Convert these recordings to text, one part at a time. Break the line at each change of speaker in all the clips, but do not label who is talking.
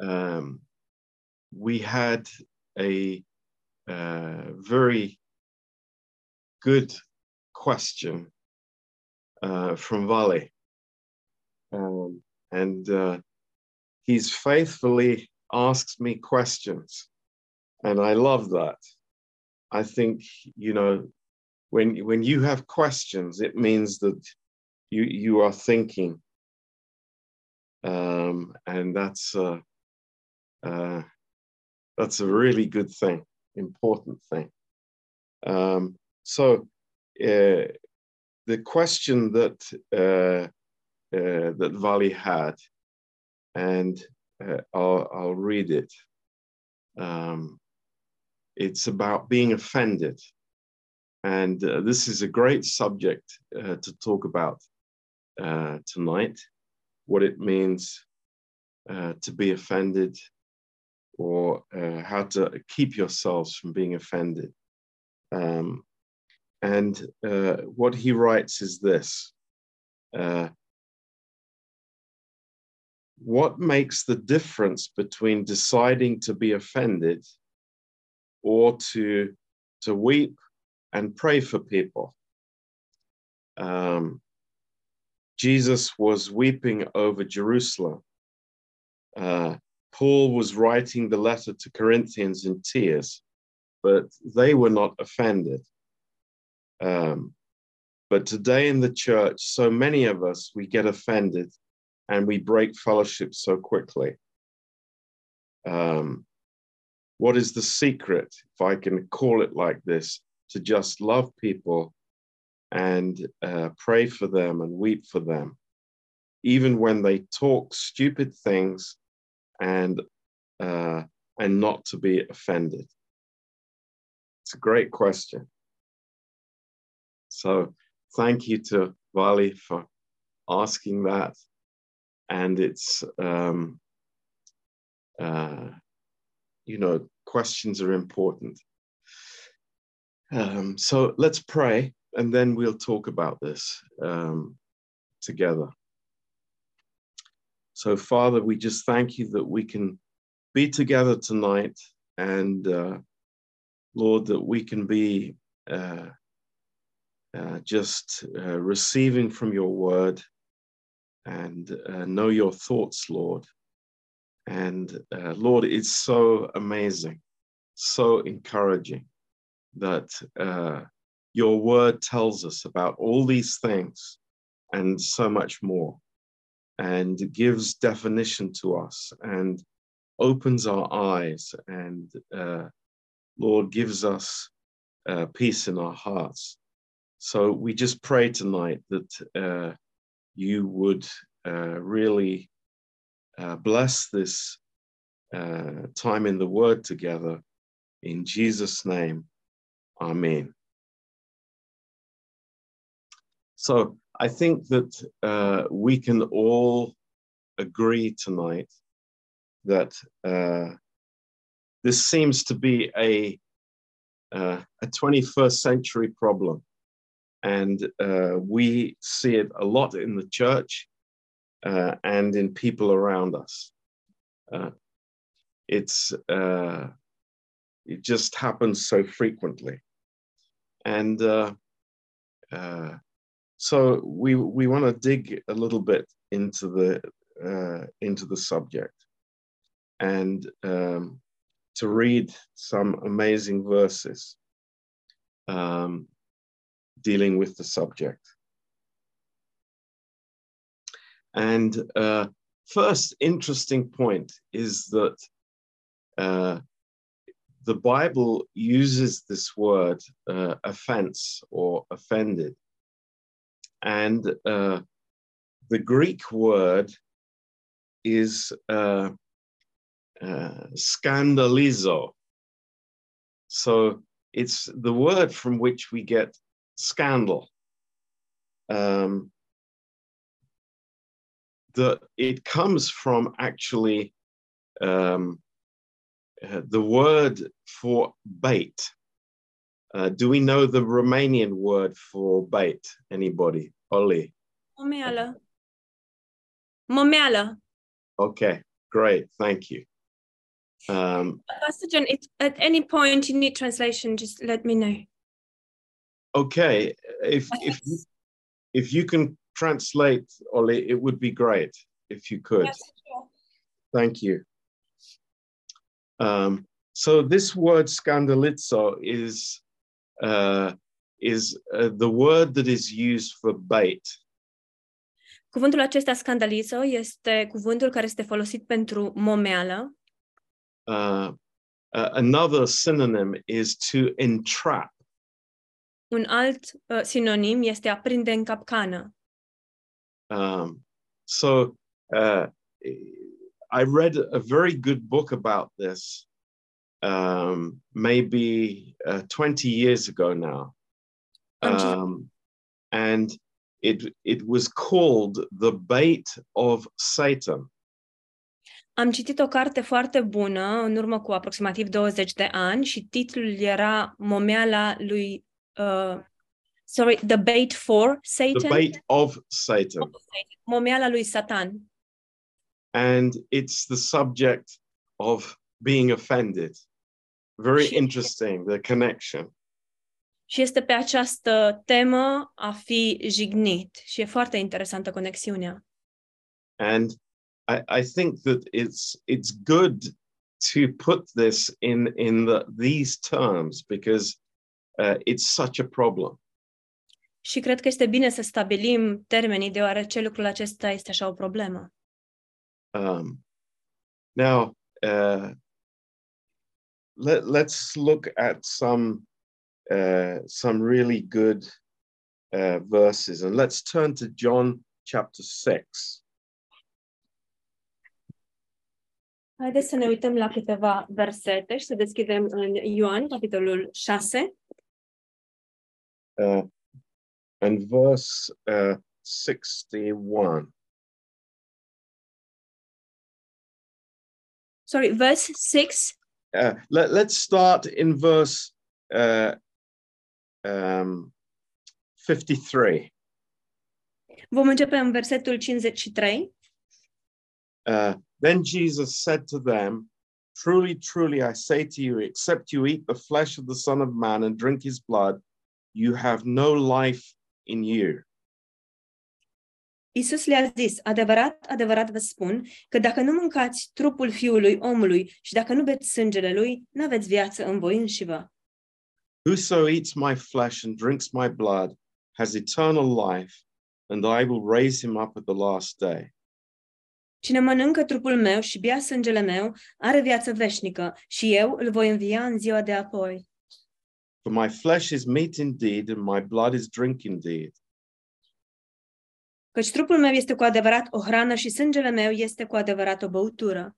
um, we had a uh, very good question uh, from Vali. Um, and uh, he's faithfully asks me questions. And I love that. I think, you know, when, when you have questions, it means that you, you are thinking. Um, and that's, uh, uh, that's a really good thing, important thing. Um, so uh, the question that uh, uh, that Vali had, and uh, I'll, I'll read it. Um, it's about being offended. And uh, this is a great subject to talk about tonight what it means uh, to be offended or uh, how to keep yourselves from being offended. Um, and uh, what he writes is this what makes the difference between deciding to be offended or to, to weep and pray for people? Um, Jesus was weeping over Jerusalem. Uh, Paul was writing the letter to Corinthians in tears, but they were not offended. Um, but today in the church, so many of us, we get offended and we break fellowship so quickly. Um, what is the secret, if I can call it like this, to just love people and uh, pray for them and weep for them, even when they talk stupid things and uh, and not to be offended? It's a great question. So thank you to Vali for asking that and it's um, uh, you know questions are important um, so let's pray and then we'll talk about this um, together so father we just thank you that we can be together tonight and uh, lord that we can be uh, uh, just uh, receiving from your word and uh, know your thoughts, Lord. And uh, Lord, it's so amazing, so encouraging that your word tells us about all these things and so much more, and gives definition to us and opens our eyes, and uh, Lord gives us uh, peace in our hearts. So we just pray tonight that uh, you would uh, really uh, bless this uh, time in the Word together. In Jesus' name, Amen. So I think that uh, we can all agree tonight that uh, this seems to be a uh, a 21st century problem and uh, we see it a lot in the church uh, and in people around us. Uh, it's it just happens so frequently, and so we we want to dig a little bit into the into the subject, and um, to read some amazing verses. Um, dealing with the subject. And uh, first interesting point is that uh, the Bible uses this word uh, offense or offended. And uh, the Greek word is uh, uh, scandalizo. So it's the word from which we get scandal. Um, the, it comes from actually um, uh, the word for bait. Uh, do we know the Romanian word for bait? Anybody? Oli.
Momeală. Momeală.
Okay, great. Thank you. Um,
Pastor John, if at any point you need translation, just let me know.
okay, if if you, if you can translate, Ollie, it would be great if you could.
Yes, sure.
Thank you. Um, so this word scandalizo is uh, is uh, the word that is used for bait.
Cuvântul acesta scandalizo este cuvântul care este folosit pentru momeală.
Uh, uh, another synonym is to entrap.
Un alt uh, sinonim este a prinde în capcană.
Um, so uh, I read a very good book about this, um, maybe uh, 20 years ago now.
Am citit-
Um, and it, it was called The Bait of Satan.
Am citit o carte foarte bună în urmă cu aproximativ 20 de ani și titlul era Momeala lui uh, sorry, The Bait for Satan.
The Bait of Satan.
Momeala lui Satan.
And it's the subject of being offended. Very
Și-
interesting, the connection.
Și este pe această temă a fi jignit și e foarte interesantă conexiunea.
And I, I think that it's it's good to put this in in the, these terms because uh, it's such a problem.
Și cred că este bine să stabilim termenii, deoarece lucrul acesta este așa o problemă.
Um, now, uh, let, let's look at some uh, some really good uh, verses, and let's turn to John chapter six.
Haideți să ne uităm la câteva versete și să deschidem în Ioan, capitolul 6,
uh, and verse uh, 61.
sorry, verse 6,
Uh, let, let's start in verse uh, um, 53.
vom începe în versetul 53.
Uh, then Jesus said to them, Truly, truly, I say to you, except you eat the flesh of the Son of Man and drink his blood, you have no life in you.
Isus le-a zis, adevărat, adevărat vă spun, că dacă nu mâncați trupul fiului omului și dacă nu beți sângele lui, nu aveți viață în voi înșivă.
Whoso eats my flesh and drinks my blood has eternal life, and I will raise him up at the last day.
Cine mănâncă trupul meu și bea sângele meu, are viață veșnică și eu îl voi învia în ziua de apoi.
For my flesh is meat indeed, and my blood is drink indeed.
Căci trupul meu este cu adevărat o hrană și sângele meu este cu adevărat o băutură.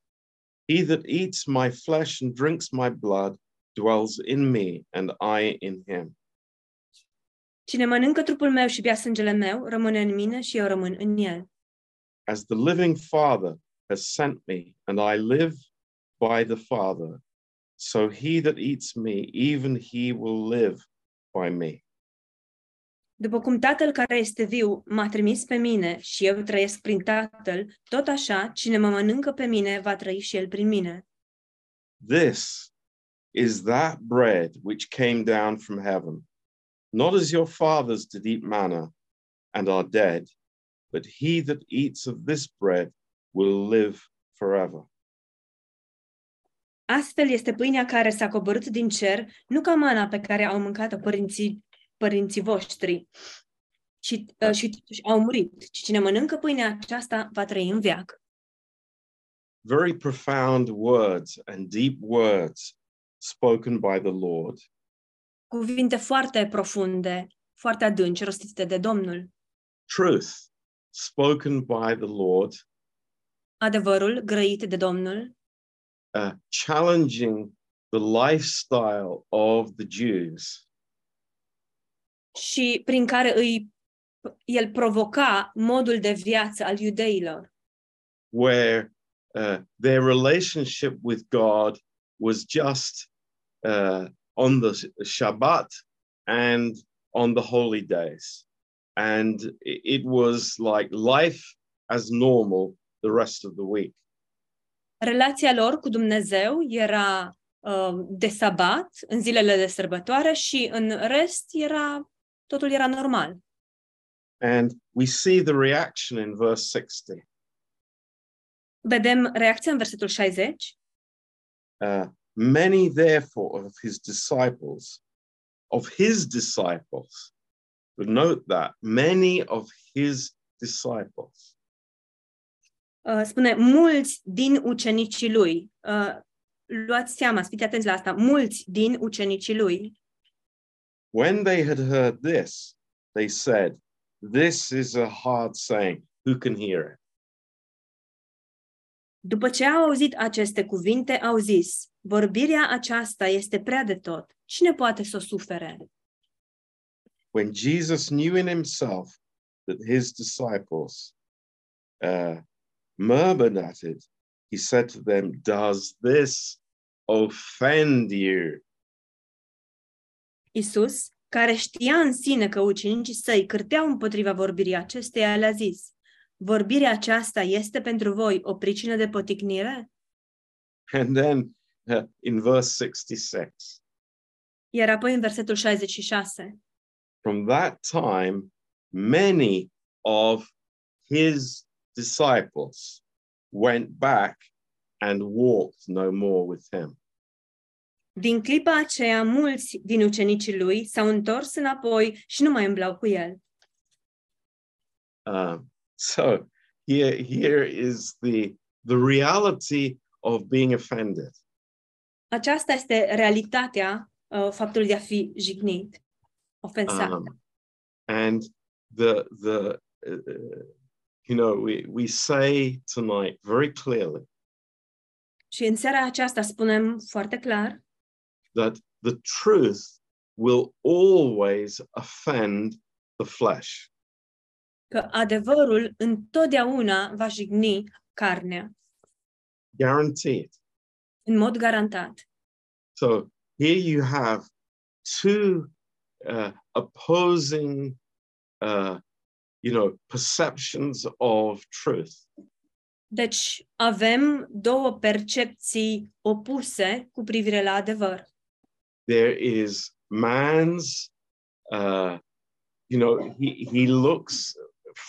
He that eats my flesh and drinks my blood dwells in me, and I in him.
Cine mănâncă trupul meu și bea sângele meu, rămâne în mine și eu rămân în el.
As the living Father has sent me, and I live by the Father, so he that eats me, even he will live by me.
După cum Tatăl care este viu m-a trimis pe mine și eu trăiesc prin Tatăl, tot așa, cine mă mănâncă pe mine, va trăi și el prin mine.
This is that bread which came down from heaven, not as your fathers did eat manna and are dead, but he that eats of this bread will live forever.
Astfel este pâinea care s-a coborât din cer, nu ca mana pe care au mâncat-o părinții, părinții voștri și, uh, și, și au murit, ci cine mănâncă pâinea aceasta va trăi în veac.
Very profound words and deep words spoken by the Lord.
Cuvinte foarte profunde, foarte adânci, rostite de Domnul.
Truth spoken by the Lord,
Adevărul grăit de Domnul,
uh, challenging the lifestyle of the Jews.
și prin care îi, el provoca modul de viață al iudeilor,
where uh, their relationship with God was just uh, on the Shabbat and on the holy days. And it was like life as normal the rest of the week.
Relația lor cu Dumnezeu era uh, de sabat, în zilele de sărbătoare și în rest era totul era normal.
And we see the reaction in verse 60.
Vedem reacția în versetul 60.
Uh, many, therefore, of his disciples, of his disciples, but note that many of his disciples.
Uh, spune, mulți din ucenicii lui. Uh, luați seama, fiți atenți la asta, mulți din ucenicii lui.
When they had heard this, they said, This is a hard saying. Who can hear it?
După ce au auzit aceste cuvinte, au zis, vorbirea aceasta este prea de tot. Cine poate să o sufere?
When Jesus knew in himself that his disciples uh, murmured at it, he said to them, Does this offend you?
Isus, care știa în sine că ucenicii săi cârteau împotriva vorbirii acesteia, le-a zis, vorbirea aceasta este pentru voi o pricină de poticnire?
And then uh, in verse 66,
Iar apoi în versetul 66,
from that time, many of his disciples went back and walked no more with him.
din clipa aceea mulți din ucenicii lui s-au întors înapoi și nu mai îmblau cu el.
Um, so here, here is the, the reality of being offended.
Aceasta este realitatea uh, faptului de a fi jignit, ofensat.
Um, and the, the uh, you know, we, we say tonight very clearly
Și în seara aceasta spunem foarte clar
that the truth will always offend the flesh.
Că adevărul întotdeauna va jigni carnea,
Guaranteed.
în mod garantat.
So here you have two uh, opposing, uh, you know, perceptions of truth.
Deci avem două percepții opuse cu privire la adevăr.
There is man's, uh, you know, he, he looks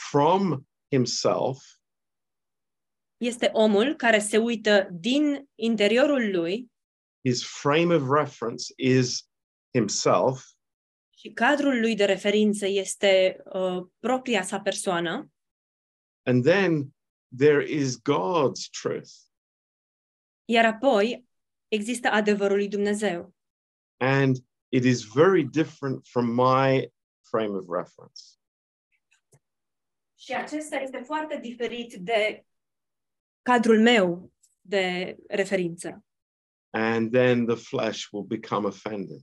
from himself
Este omul care se uită din interiorul lui
his frame of reference is himself,
și cadrul lui de referință este uh, propria sa persoană
and then there is God's truth.
Iar apoi există adevărul lui Dumnezeu.
And it is very different from my frame of reference.
Și acesta este foarte diferit de cadrul meu de referință.
And then the flesh will become offended.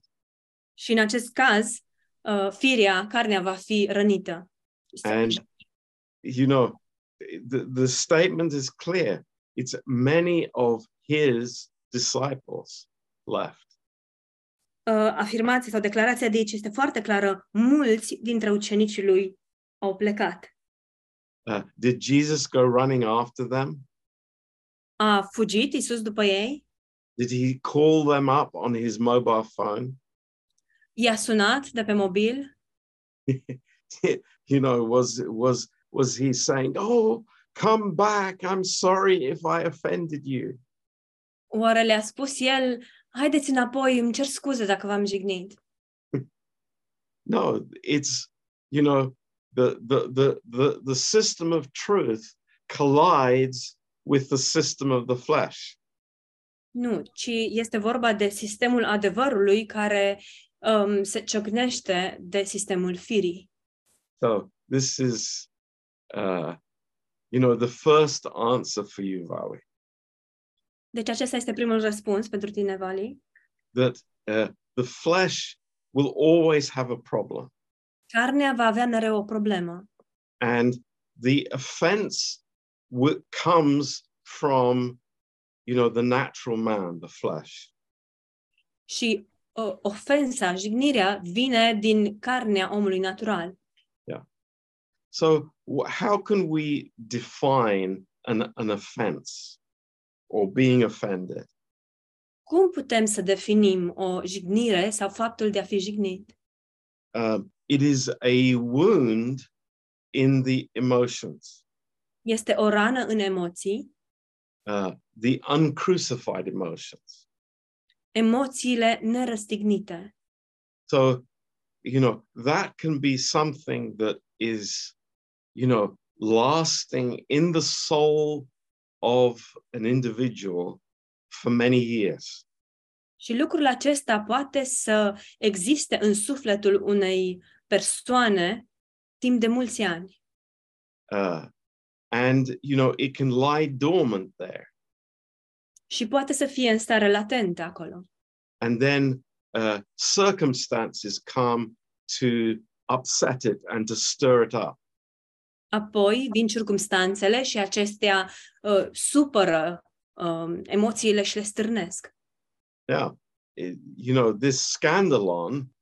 Și în acest caz, uh, firea, carnea va fi rănită.
And, you know, the, the statement is clear. It's many of his disciples left.
Uh, afirmația sau declarația de aici este foarte clară. Mulți dintre ucenicii lui au plecat.
Uh, did Jesus go running after them?
A fugit Isus după ei?
Did he call them up on his mobile phone?
I-a sunat de pe mobil?
you know, was was was he saying, "Oh, come back. I'm sorry if I offended you."
Oare le-a spus el, haideți înapoi, îmi cer scuze dacă v-am jignit?
No, it's you know, the the the the, the system of truth collides with the system of the flesh.
Nu, ci este vorba de sistemul adevărului care um, se ciocnește de sistemul firii.
So this is uh you know the first answer for you, Vawi,
Deci acesta este primul răspuns pentru tine, Vali.
that uh, the flesh will always have a problem.
Carnea va avea mereu o problemă
and the offense comes from you know the natural man the flesh
și uh, ofensa, jignirea vine din carnea omului natural.
so how can we define an, an offense or being offended?
Cum putem să definim o jignire sau faptul de a fi jignit?
Uh, it is a wound in the emotions,
Este o rană în emoții,
uh, the uncrucified emotions.
emoțiile nerăstignite.
So, you know, that can be something that is, you know, lasting in the soul of an individual for many years.
Și lucrul acesta poate să existe în sufletul unei persoane timp de mulți ani.
Uh, and, you know, it can lie dormant there.
Și poate să fie în stare latentă acolo.
And then uh, circumstances come to upset it and to stir it up.
Apoi vin circumstanțele și acestea uh, supără um, emoțiile și le stârnesc.
Now, it- you know, this scandalon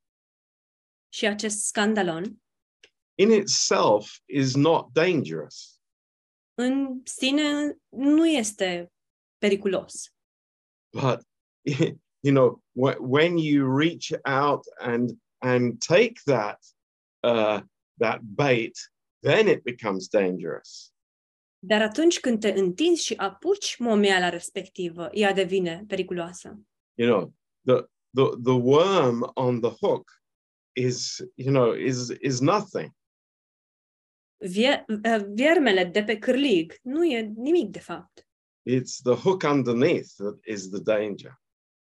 Și acest scandalon
in itself is not dangerous.
în sine nu este periculos.
but you know wh- when you reach out and and take that uh, that bait then it becomes dangerous
Dar atunci când te întinzi și apuci momeala respectivă, ea devine periculoasă.
you know the the the worm on the hook is you know is is nothing
Vie- viermele de pe cârlig nu e nimic de fapt.
it's the hook underneath that is the danger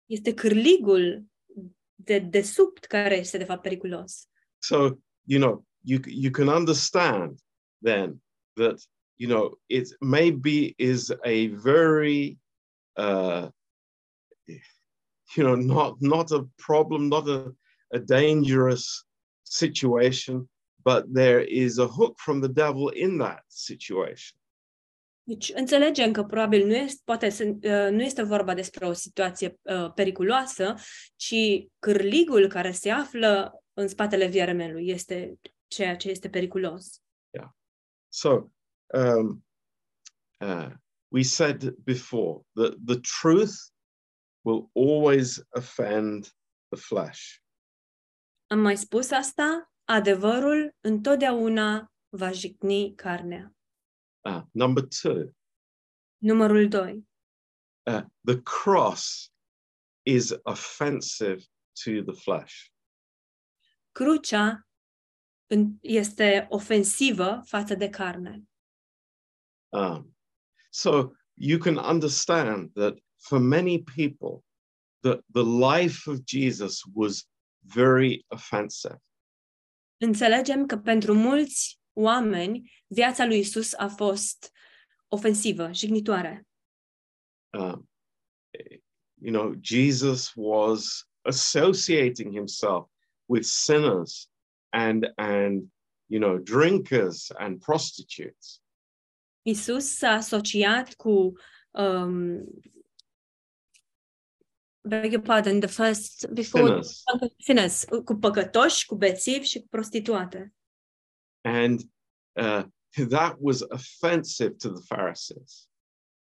Este cârligul de desubt care este de fapt periculos.
so you know you you can understand then that you know it maybe is a very uh you know not not a problem not a, a dangerous situation but there is a hook from the devil in that situation
Deci înțelegem că probabil nu este, poate să, uh, nu este vorba despre o situație uh, periculoasă, ci cârligul care se află în spatele viermelui este ceea ce este periculos. Yeah.
so um uh, we said before that the truth will always offend the flesh
Am mai spus asta? Adevărul întotdeauna va jigni carnea.
Uh, number two,
Numărul 2.
uh, the cross is offensive to the flesh.
Crucea în- este ofensivă față de carne.
Um, so you can understand that for many people, the, the life of Jesus was very offensive.
Înțelegem că pentru mulți oameni viața lui Isus a fost ofensivă, jignitoare.
Um, you know, Jesus was associating himself with sinners and and you know drinkers and prostitutes.
Isus s-a asociat cu um, beg your pardon, the first before
Sinners.
sinners, cu păcătoși, cu bețivi și cu prostituate.
And uh, that was offensive to the Pharisees.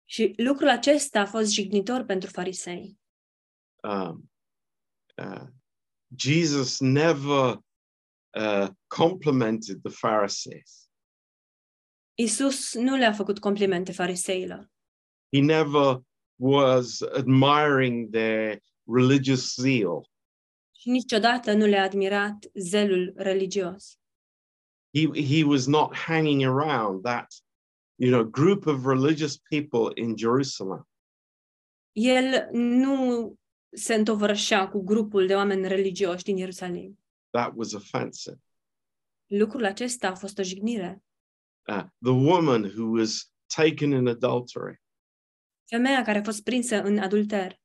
Și lucrul acesta a fost jignitor pentru farisei.
Um, uh, Jesus never uh, complimented the Pharisees.
Isus nu le-a făcut complimente fariseilor.
He never was admiring their religious zeal.
Și niciodată nu le-a admirat zelul religios.
He, he was not hanging around that you know, group of religious people in Jerusalem.
El nu se întovărășea cu grupul de oameni religioși din Ierusalim.
That was offensive.
Lucrul acesta a fost o jignire.
Uh, the woman who was taken in adultery,
Femeia care a fost prinsă în adulter.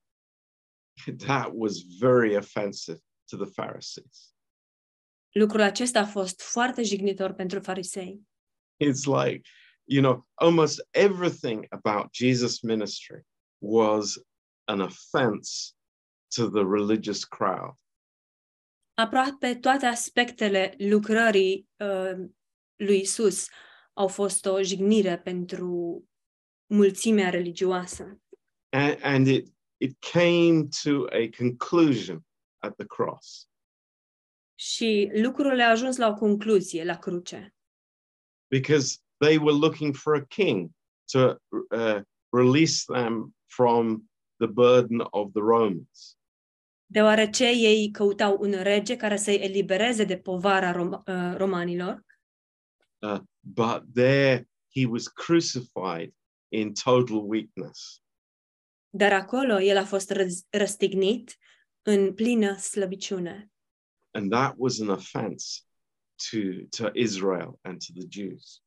that was very offensive to the Pharisees.
Lucrul acesta a fost foarte jignitor pentru farisei.
It's like, you know, almost everything about Jesus' ministry was an offense to the religious crowd.
Aproape toate aspectele lucrării uh, lui Isus au fost o jignire pentru mulțimea religioasă.
and, and it it came to a conclusion at the cross.
Și lucrurile au ajuns la o concluzie la cruce.
because they were looking for a king to uh, release them from the burden of the Romans.
Deoarece ei căutau un rege care să-i elibereze de povara rom- uh, romanilor,
Uh, but there he was crucified in total weakness.
dar acolo el a fost răstignit în plină slăbiciune.
And that was an offense to, to Israel and to the Jews.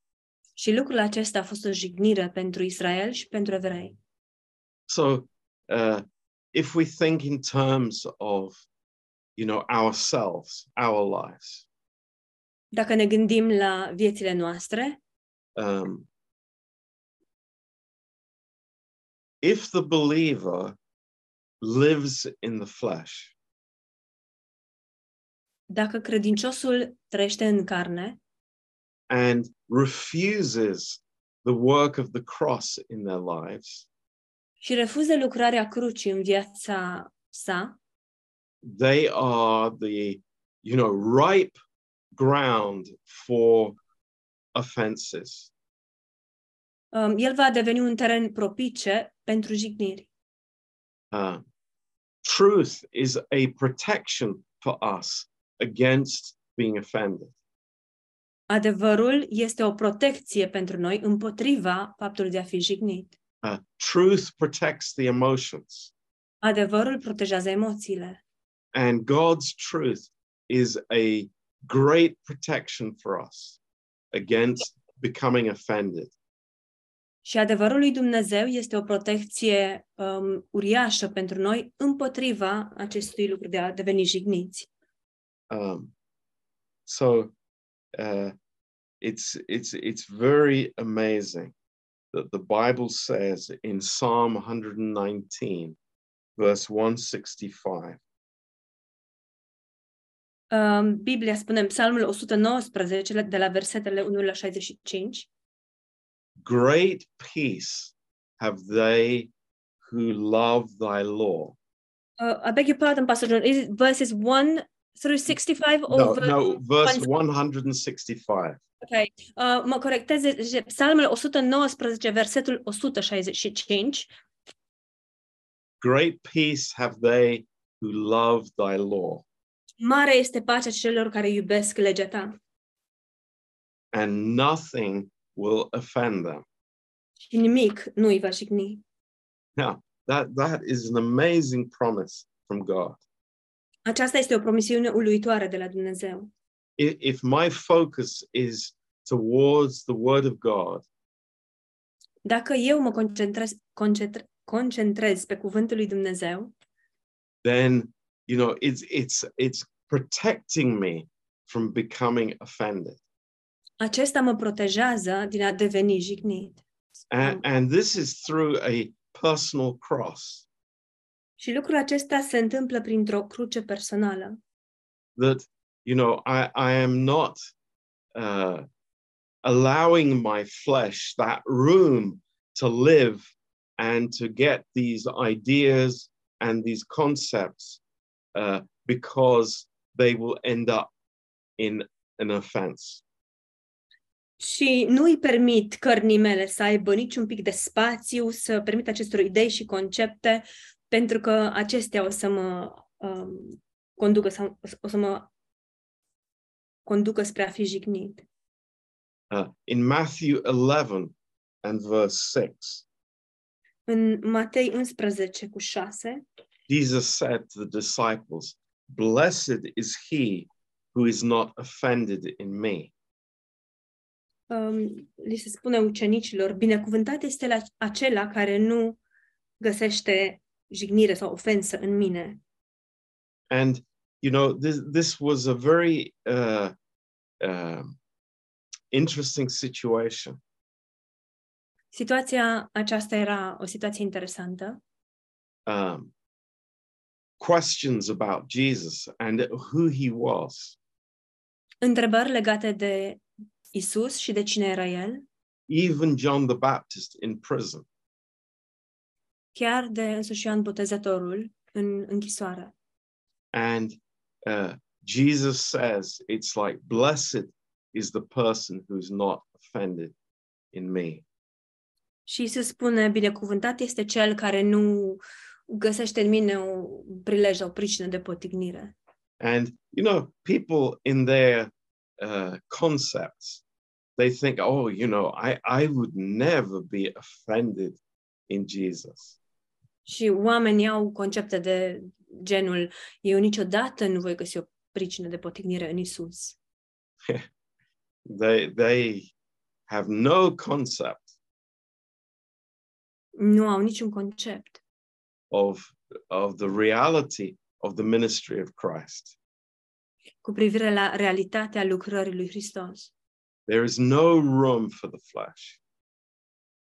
Și lucrul acesta a fost o jignire pentru Israel și pentru evrei.
So uh, if we think in terms of, you know, ourselves, our lives,
Dacă ne gândim la viețile noastre,
um, if the believer lives in the flesh,
dacă credinciosul trăiește în carne
and refuses the work of the cross in their lives,
și refuză lucrarea crucii în viața sa,
they are the, you know, ripe ground for offenses.
Um, el va deveni un teren propice pentru jigniri.
Uh, truth is a protection for us against being offended.
Adevărul este o protecție pentru noi împotriva faptului de a fi jignit.
Uh, truth protects the emotions,
Adevărul protejează emoțiile
and God's truth is a great protection for us against becoming offended.
Și adevărul lui Dumnezeu este o protecție um, uriașă pentru noi împotriva acestui lucru de a deveni jigniți.
Um, so uh, it's it's it's very amazing that the Bible says in Psalm 119, verse 165,
Um, Biblia spune în Psalmul 119, de la versetele 1 la 65,
"Great peace have they who love thy law."
uh, I beg your pardon, Pastor John, is it verses 1 through 65 or
No,
ver-
no, verse
165?
165.
Okay. Uh, mă corectez, Psalmul 119, versetul 165.
Great peace have they who love thy law,
Mare este pacea celor care iubesc legea ta
and nothing will offend them.
și nimic nu îi va jigni.
Now, that, that is an amazing promise from God.
Aceasta este o promisiune uluitoare de la Dumnezeu.
If, if my focus is towards the word of God,
Dacă eu mă concentrez, concentre, concentrez pe cuvântul lui Dumnezeu,
then you know it's it's it's protecting me from becoming offended.
Acesta mă protejează din a deveni jignit.
And, and this is through a personal cross
Și lucrul acesta se întâmplă printr-o cruce personală.
that you know I, I am not uh, allowing my flesh that room to live and to get these ideas and these concepts uh, because they will end up in an offense.
Și nu îi permit cărnii mele să aibă niciun pic de spațiu, să permit acestor idei și concepte, pentru că acestea o să mă um, conducă sau o să mă conducă spre a fi jignit.
Uh, in Matthew 11 and verse 6,
În Matei 11 cu 6,
Jesus said to the disciples, Blessed is he who is not offended in me.
Um, li se spune ucenicilor, binecuvântat este la acela care nu găsește jignire sau ofensă în mine.
And, you know, this, this was a very uh, um interesting situation
Situația aceasta era o situație interesantă.
um, questions about Jesus and who he was.
Întrebări legate de Isus și de cine era el.
Even John the Baptist in prison
chiar de însuși Ioan Botezătorul în închisoare.
And uh, Jesus says, it's like, blessed is the person who's not offended in me.
Și se spune, binecuvântat este cel care nu găsește în mine o prilej sau o pricină de potignire.
And, you know, people in their uh, concepts, they think, oh, you know, I, I would never be offended in Jesus.
Și oamenii au concepte de genul, eu niciodată nu voi găsi o pricină de potignire în Isus.
They, they have no concept
Nu au niciun concept
of, of the reality of the ministry of Christ.
Cu privire la realitatea lucrării lui Hristos.
There is no room for the flesh.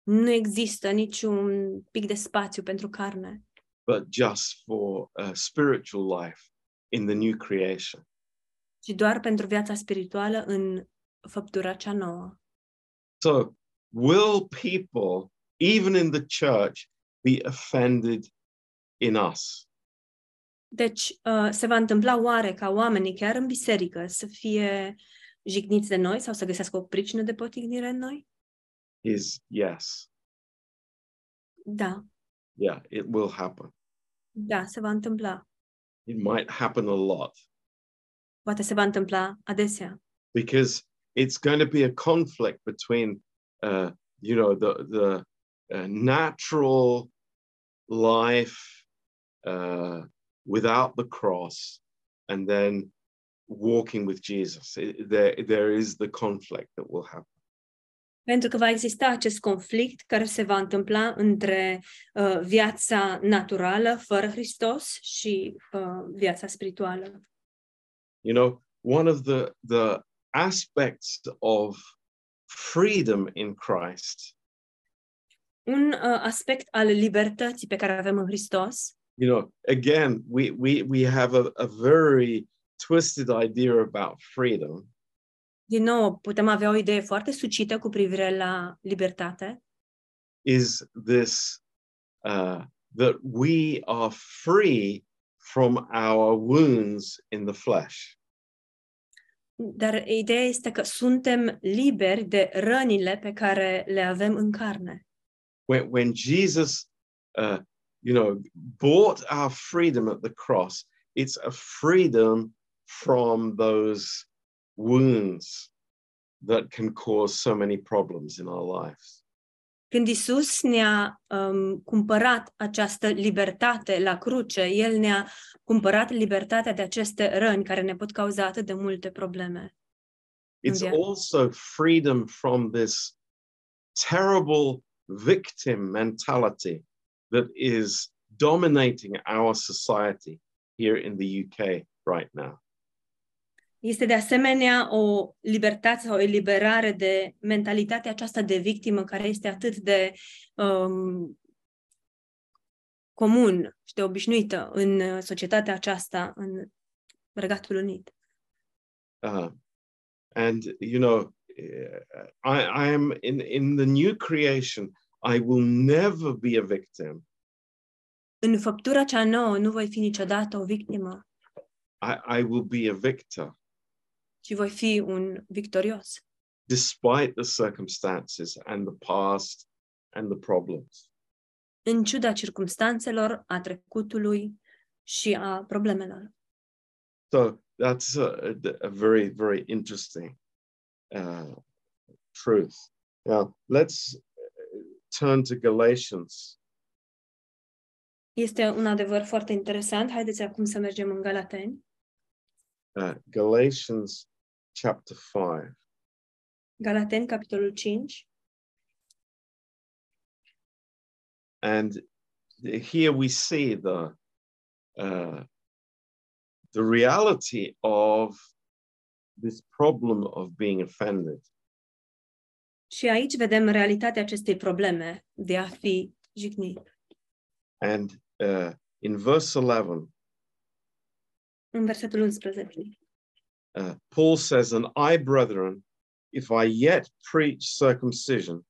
Nu există niciun pic de spațiu pentru carne,
but just for a spiritual life in the new creation.
ci doar pentru viața spirituală în făptura cea nouă.
So, will people, even in the church, be offended in us?
Deci, uh, se va întâmpla oare ca oamenii, chiar în biserică, să fie jigniți de noi sau să găsească o pricină de potignire în noi?
Is yes.
Da,
Yeah, it will happen.
da, se va întâmpla.
It might happen a lot
Poate se va întâmpla adesea.
because it's going to be a conflict between, uh, you know, the the uh, natural life uh, without the cross, and then walking with Jesus. It- there, there is the conflict that will happen.
Pentru că va exista acest conflict care se va întâmpla între uh, viața naturală, fără Hristos, și uh, viața spirituală.
You know, one of the the aspects of freedom in Christ,
Un uh, aspect al libertății pe care avem în Hristos,
you know, again, we we we have a, a very twisted idea about freedom,
din nou, putem avea o idee foarte sucită cu privire la libertate,
is this uh, that we are free from our wounds in the flesh.
dar ideea este că suntem liberi de rănile pe care le avem în carne.
When when Jesus, uh, you know, bought our freedom at the cross, it's a freedom from those wounds that can cause so many problems in our lives.
Când Isus ne-a um, cumpărat această libertate la cruce, El ne-a cumpărat libertatea de aceste răni care ne pot cauza atât de multe probleme.
It's also freedom from this terrible victim mentality that is dominating our society here in the UK right now.
Este de asemenea o libertate sau o eliberare de mentalitatea aceasta de victimă care este atât de um, comun și de obișnuită în uh, societatea aceasta, în Regatul Unit.
Uh, and you know, uh, I, I am in in the new creation. I will never be a victim.
În făptura cea nouă nu voi fi niciodată o victimă,
I, I will be a victor,
ci voi fi un victorios,
despite the circumstances and the past and the problems.
în ciuda circumstanțelor, a trecutului și a problemelor.
So that's a, a very, very interesting uh, truth. Now, let's uh, turn to Galatians
Este un adevăr foarte interesant. Haideți acum să mergem în Galateni.
uh, Galatians chapter 5.
Galateni, capitolul 5.
And here we see the, uh, the reality of this problem of being offended.
Și aici vedem realitatea acestei probleme de a fi jignit.
And uh, in verse 11,
În versetul 11.
uh, Paul says, And I, brethren, if I yet preach circumcision,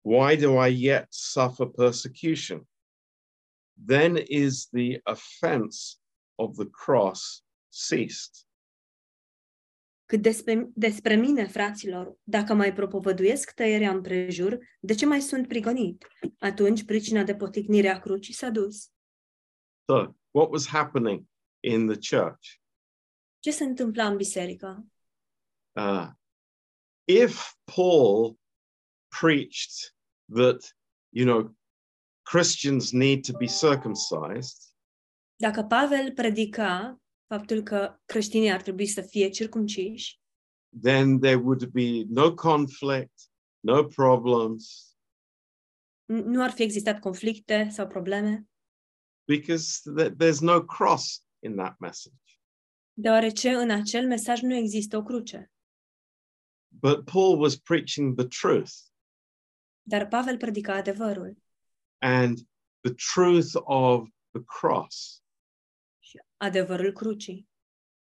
why do I yet suffer persecution? then is the offense of the cross ceased.
Cât despre, despre mine, fraților, dacă mai propovăduiesc tăierea împrejur, de ce mai sunt prigonit? Atunci pricina de poticnire a crucii s-a dus.
So, what was happening in the church?
Ce se întâmpla în biserică?
Uh, if Paul preached that, you know, Christians need to be circumcised,
Dacă Pavel predica faptul că creștinii ar trebui să fie circumciși,
then there would be no conflict, no problems,
n- nu ar fi existat conflicte sau probleme,
because th- there's no cross in that message.
deoarece în acel mesaj nu există o cruce.
But Paul was preaching the truth,
Dar Pavel predica adevărul
and the truth of the cross,
și adevărul crucii,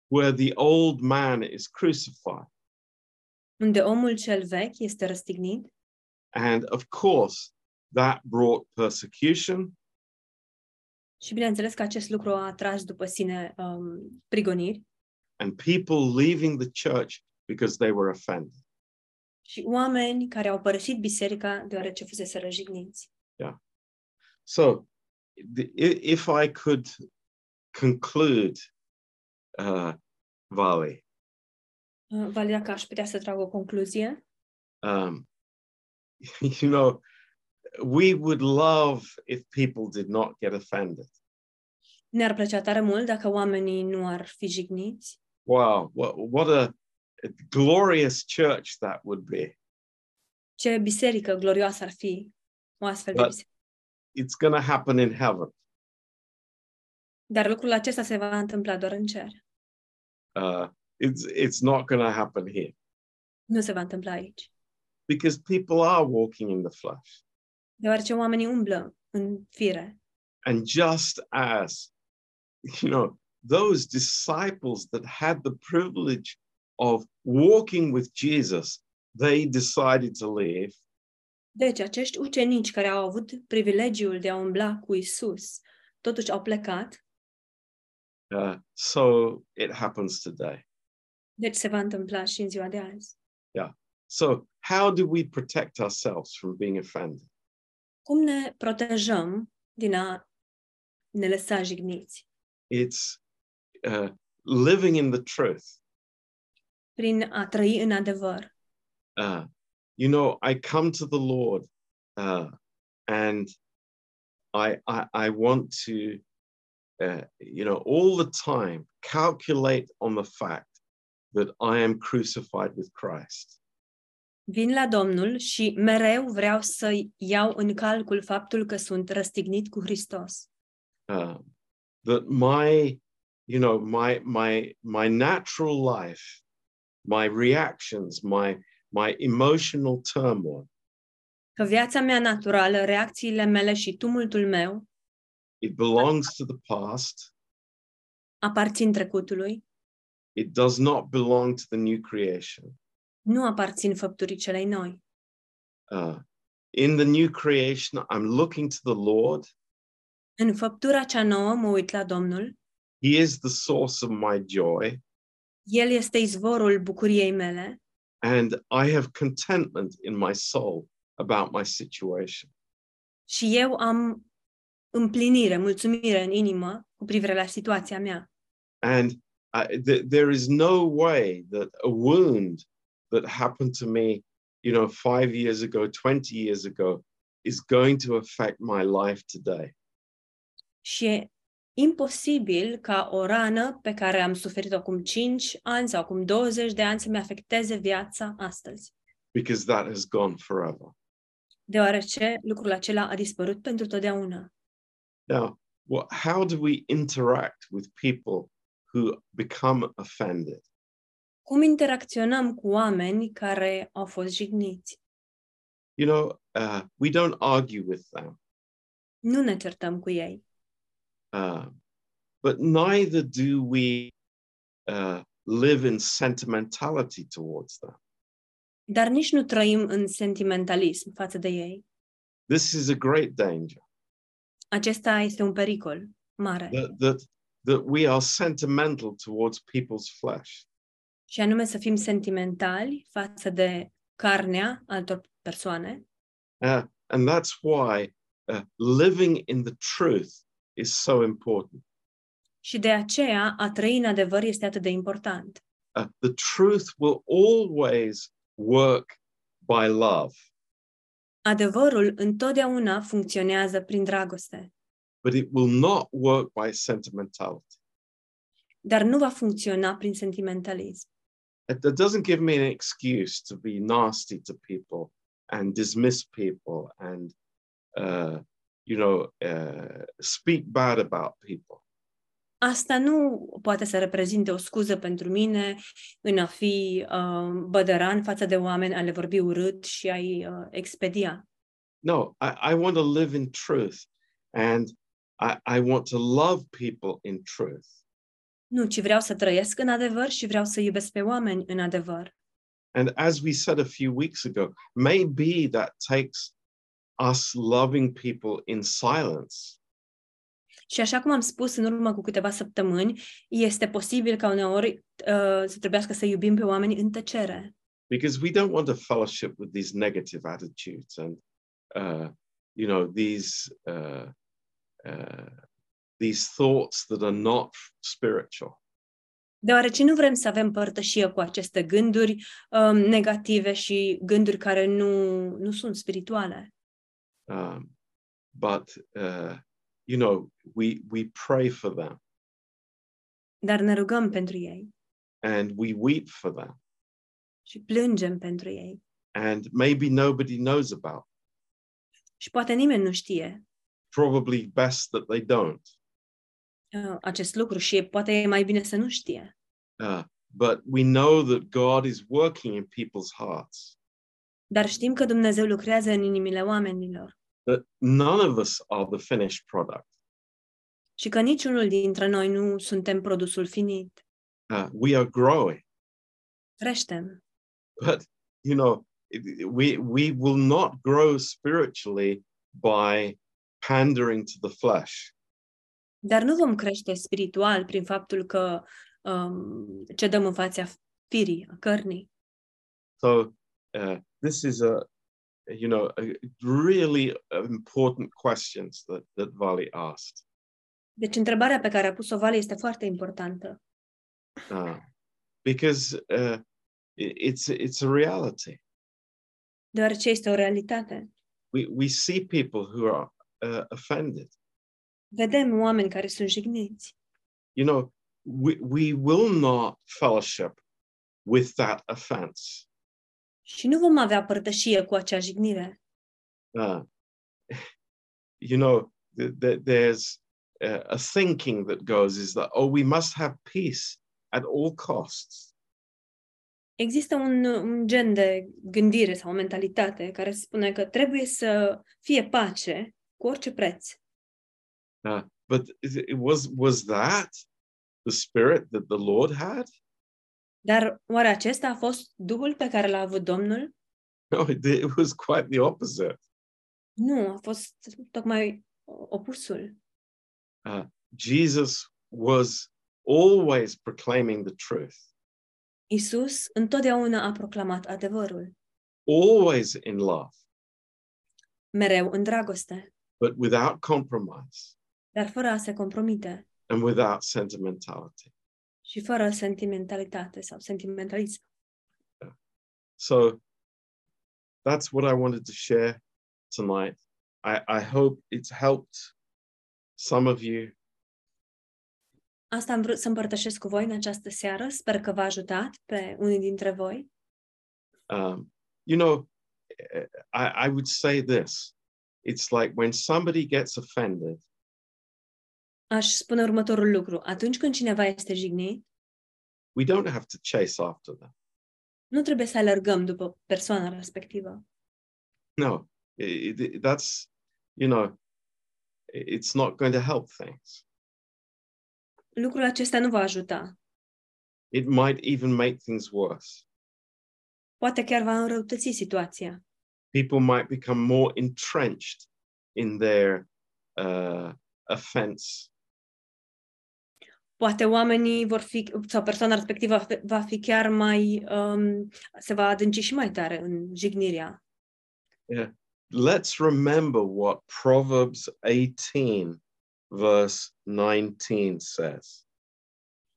where the old man is crucified.
unde omul cel vechi este răstignit
And of course, that brought persecution,
și bineînțeles că acest lucru a atras după sine um, prigoniri
and people leaving the church because they were offended.
și oameni care au părăsit biserica deoarece fusese răjigniți.
So, the, if I could conclude, uh, Vali,
Uh, Vali, dacă aș putea să trag o concluzie,
um, you know, we would love if people did not get offended.
ne-ar plăcea tare mult dacă oamenii nu ar fi jigniți.
Wow, what, what a, glorious church that would be.
Ce biserică glorioasă ar fi o astfel de
But-
biserică.
It's going to happen in heaven.
Dar lucrul acesta se va întâmpla doar în cer.
Uh, it's, it's not going to happen here
Nu se va întâmpla aici.
because people are walking in the flesh.
Deoarece oamenii umblă în fire.
And just as, you know, those disciples that had the privilege of walking with Jesus, they decided to leave.
Deci, acești ucenici care au avut privilegiul de a umbla cu Isus, totuși au plecat,
Uh, so it happens today.
deci se va întâmpla și în ziua de azi.
So, how do we protect ourselves from being offended?
Cum ne protejăm din a ne lăsa jigniți?
It's uh, living in the truth.
Prin a trăi în adevăr.
Uh, you know, I come to the Lord uh, and I, I, I want to, uh, you know, all the time calculate on the fact that I am crucified with Christ.
Vin la Domnul și mereu vreau să iau în calcul faptul că sunt răstignit cu Hristos.
Uh, that my, you know, my, my, my natural life, my reactions, my, my emotional turmoil,
Că viața mea naturală, reacțiile mele și tumultul meu
it belongs to the past.
aparțin trecutului,
It does not belong to the new creation.
nu aparțin făpturii celei noi.
Uh, in the new creation, I'm looking to the Lord.
În făptura cea nouă mă uit la Domnul,
He is the source of my joy,
El este izvorul bucuriei mele
and I have contentment in my soul about my situation.
și eu am împlinire, mulțumire în inimă cu privire la situația mea.
And I, th- there is no way that a wound that happened to me, you know, five years ago, 20 years ago, is going to affect my life today.
Și e imposibil ca o rană pe care am suferit-o acum 5 ani sau acum 20 de ani să-mi afecteze viața astăzi.
because that has gone forever.
Deoarece lucrul acela a dispărut pentru totdeauna.
Now, what, how do we interact with people who become offended?
Cum interacționăm cu oameni care au fost jigniți?
You know, uh, we don't argue with them,
Nu ne certăm cu ei,
uh, but neither do we uh, live in sentimentality towards them.
dar nici nu trăim în sentimentalism față de ei.
This is a great danger
Acesta este un pericol mare.
that, that, that we are sentimental towards people's flesh.
Și anume să fim sentimentali față de carnea altor persoane.
Uh, and that's why uh, living in the truth is so important.
Și de aceea a trăi în adevăr este atât de important.
Uh, the truth will always work by love,
Adevărul întotdeauna funcționează prin dragoste,
but it will not work by sentimentality.
dar nu va funcționa prin sentimentalism.
It, that doesn't give me an excuse to be nasty to people and dismiss people and, uh, you know, uh, speak bad about people.
Asta nu poate să reprezinte o scuză pentru mine în a fi uh, bădăran față de oameni, a le vorbi urât și a-i uh, expedia.
No, I, I want to live in truth and I, I want to love people in truth.
Nu, ci vreau să trăiesc în adevăr și vreau să iubesc pe oameni în adevăr.
And as we said a few weeks ago, maybe that takes us loving people in silence.
Și așa cum am spus în urmă cu câteva săptămâni, este posibil ca uneori uh, să trebuiască să iubim pe oameni în tăcere.
because we don't want to fellowship with these negative attitudes and uh, you know these uh, uh, these thoughts that are not spiritual
Deoarece nu vrem să avem părtășie cu aceste gânduri um, negative și gânduri care nu, nu sunt spirituale.
um, but uh, you know we we pray for them.
Dar ne rugăm pentru ei.
And we weep for them.
Și plângem pentru ei.
and maybe nobody knows about.
Și poate nimeni nu știe.
Probably best that they don't.
Uh, acest lucru și poate e mai bine să nu știe.
uh, but we know that god is working in people's hearts.
Dar știm că Dumnezeu lucrează în inimile oamenilor
that none of us are the finished product
și că niciunul dintre noi nu suntem produsul finit.
uh, we are growing
Creștem,
but you know we we will not grow spiritually by pandering to the flesh
dar nu vom crește spiritual prin faptul că um, cedăm în fața firii, a cărnii.
so uh, this is a you know really important questions that that vali asked.
Deci întrebarea pe care a pus-o Vale este foarte importantă,
uh, because uh, it's it's a reality.
Deoarece este o realitate.
we we see people who are uh, offended.
Vedem oameni care sunt jigniți.
you know we, we will not fellowship with that offense
Și nu vom avea părtășie cu acea jignire.
uh, you know, th- th- there's a, a thinking that goes is that, oh, we must have peace at all costs.
Există un, un gen de gândire sau o mentalitate care spune că trebuie să fie pace cu orice preț.
Uh, but is it it was was that the spirit that the Lord had?
Dar oare acesta a fost Duhul pe care l-a avut Domnul?
No, it, it was quite the opposite.
Nu, a fost tocmai opusul.
Uh, Jesus was always proclaiming the truth,
Isus întotdeauna a proclamat adevărul,
always in love,
mereu în dragoste,
but without compromise
dar fără a se compromite
and without sentimentality.
Și fără sentimentalitate sau sentimentalism.
So that's what I wanted to share tonight. I, I hope it's helped some of you.
Asta am vrut să împărtășesc cu voi în această seară. Sper că v-a ajutat pe unii dintre voi.
Um, you know, I, I would say this it's like when somebody gets offended,
Aș spune următorul lucru. Atunci când cineva este jignit,
we don't have to chase after them.
nu trebuie să alergăm după persoana respectivă.
No, it, it- that's, you know, it's not going to help things.
Lucrul acesta nu va ajuta.
It might even make things worse.
Poate chiar va înrăutăți situația.
People might become more entrenched in their uh, offense.
Poate oamenii vor fi, sau persoana respectivă va fi chiar mai, um, se va adânci și mai tare în jignirea.
Yeah. Let's remember what Proverbs 18, verse 19 says.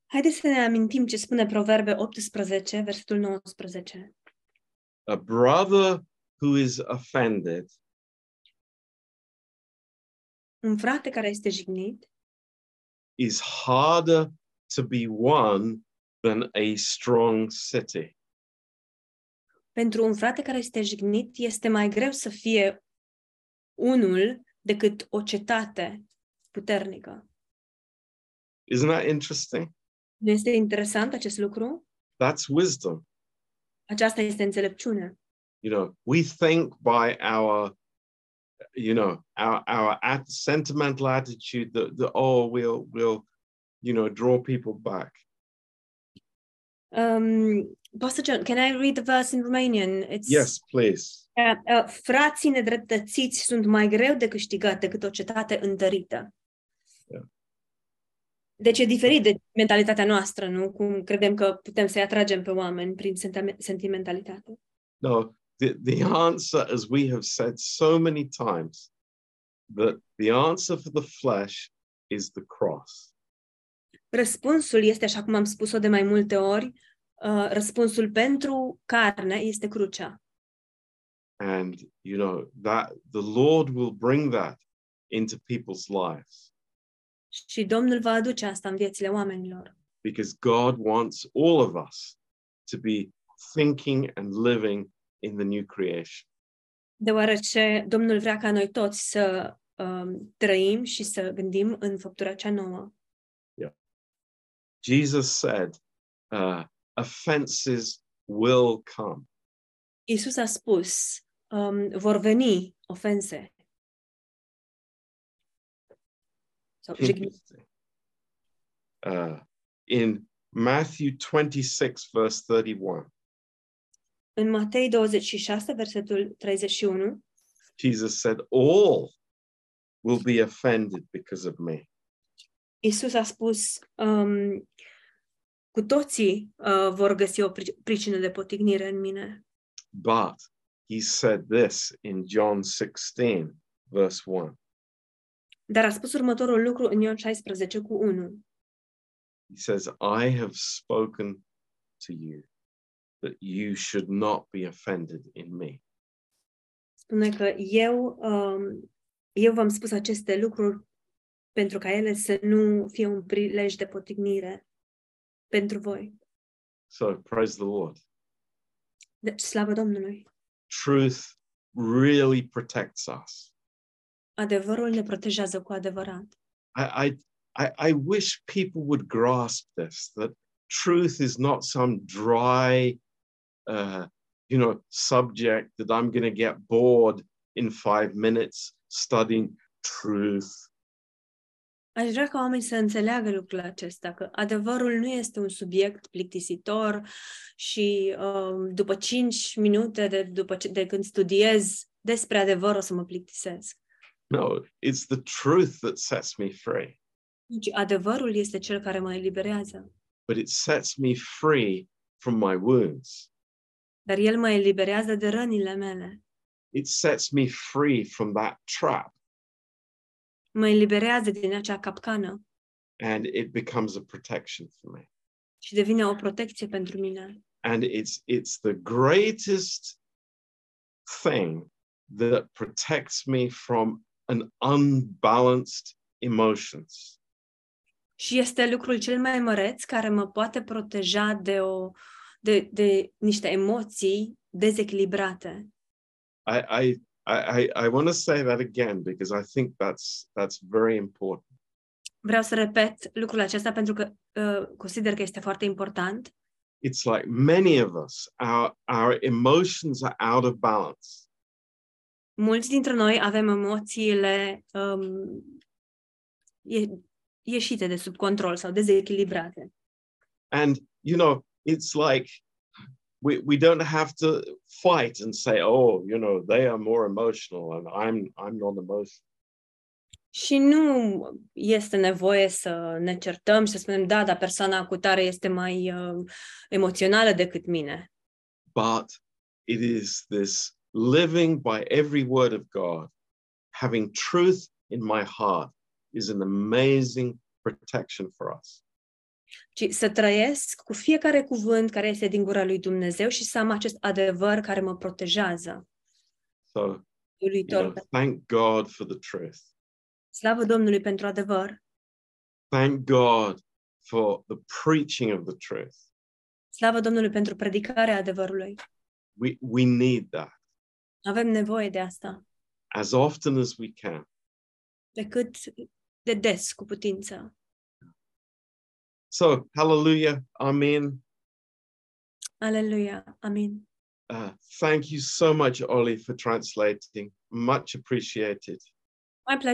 Haideți să ne amintim ce spune Proverbe 18, versetul 19.
A brother who is offended
Un frate care este jignit
is harder to be won than a strong city.
pentru un frate care este jignit este mai greu să fie unul decât o cetate puternică.
Isn't that interesting?
Nu este interesant acest lucru?
That's wisdom.
Aceasta este înțelepciune.
You know, we think by our, you know, our our at- sentimental attitude that, that oh we'll we'll, you know, draw people back.
Um, Pastor John, can I read the verse in Romanian? It's,
Yes, please.
Uh, uh, frații nedreptățiți sunt mai greu de câștigat decât o cetate întărită.
Yeah.
Deci e diferit de mentalitatea noastră, nu? Cum credem că putem să-i atragem pe oameni prin sentime- sentimentalitate.
No, the, the answer, as we have said so many times, that the answer for the flesh is the cross.
Răspunsul este, așa cum am spus-o de mai multe ori, uh, răspunsul pentru carne este crucea.
And you know that the Lord will bring that into people's lives
Și Domnul va aduce asta în viețile oamenilor.
because God wants all of us to be thinking and living in the new creation.
Deoarece Domnul vrea ca noi toți să um, trăim și să gândim în făptura cea nouă. Yeah.
Jesus said, uh, offenses will come.
Isus a spus, um, vor veni ofense. Sau
Uh, in Matthew 26, verse 31,
În Matei 26, versetul 31,
Jesus said, All will be offended because of me.
Isus a spus, um, cu toții uh, vor găsi o pri- pricină de potignire în mine.
But he said this in John 16, verse 1.
Dar a spus următorul lucru în Ioan 16 cu 1.
He says, I have spoken to you that you should not be offended in me.
Spune că eu, um, eu v-am spus aceste lucruri pentru ca ele să nu fie un prilej de potignire pentru voi.
So praise the Lord.
Deci, slavă Domnului!
Truth really protects us.
Adevărul ne protejează cu adevărat.
I, I, I, I wish people would grasp this that truth is not some dry, uh, you know, subject that I'm going to get bored in five minutes studying truth.
Aș vrea ca oamenii să înțeleagă lucrul acesta, că adevărul nu este un subiect plictisitor și um, după 5 minute de, după ce, de când studiez despre adevăr o să mă plictisez.
No, it's the truth that sets me free,
Deci adevărul este cel care mă eliberează,
but it sets me free from my wounds.
Dar el mă eliberează de rănile mele.
It sets me free from that trap
Mă eliberează din acea capcană
and it becomes a protection for me.
și devine o protecție pentru mine.
and it's it's the greatest thing that protects me from an unbalanced emotions
Și este lucrul cel mai măreț care mă poate proteja de, o, de, de niște emoții dezechilibrate.
i i i, I, I want to say that again because i think that's that's very important
Vreau să repet lucrul acesta pentru că uh, consider că este foarte important.
it's like many of us our our emotions are out of balance
Mulți dintre noi avem emoțiile um, ie, ieșite de sub control sau dezechilibrate.
and you know it's like we, we don't have to fight and say oh you know they are more emotional and i'm i'm not emotional
Și nu este nevoie să ne certăm și să spunem, da, dar persoana cu tare este mai uh, emoțională decât mine.
but it is this living by every word of God, having truth in my heart is an amazing protection for us.
Ci să trăiesc cu fiecare cuvânt care este din gura lui Dumnezeu și să am acest adevăr care mă protejează.
So, you
Uluitor.
know, thank God for the truth.
Slavă Domnului pentru adevăr.
Thank God for the preaching of the truth.
Slavă Domnului pentru predicarea adevărului.
We, we need that
Avem nevoie de asta.
as often as we can.
Pe cât de des cu putință.
So, hallelujah, amen.
Hallelujah, amen.
Uh, thank you so much, Ollie, for translating. Much appreciated.
My pleasure.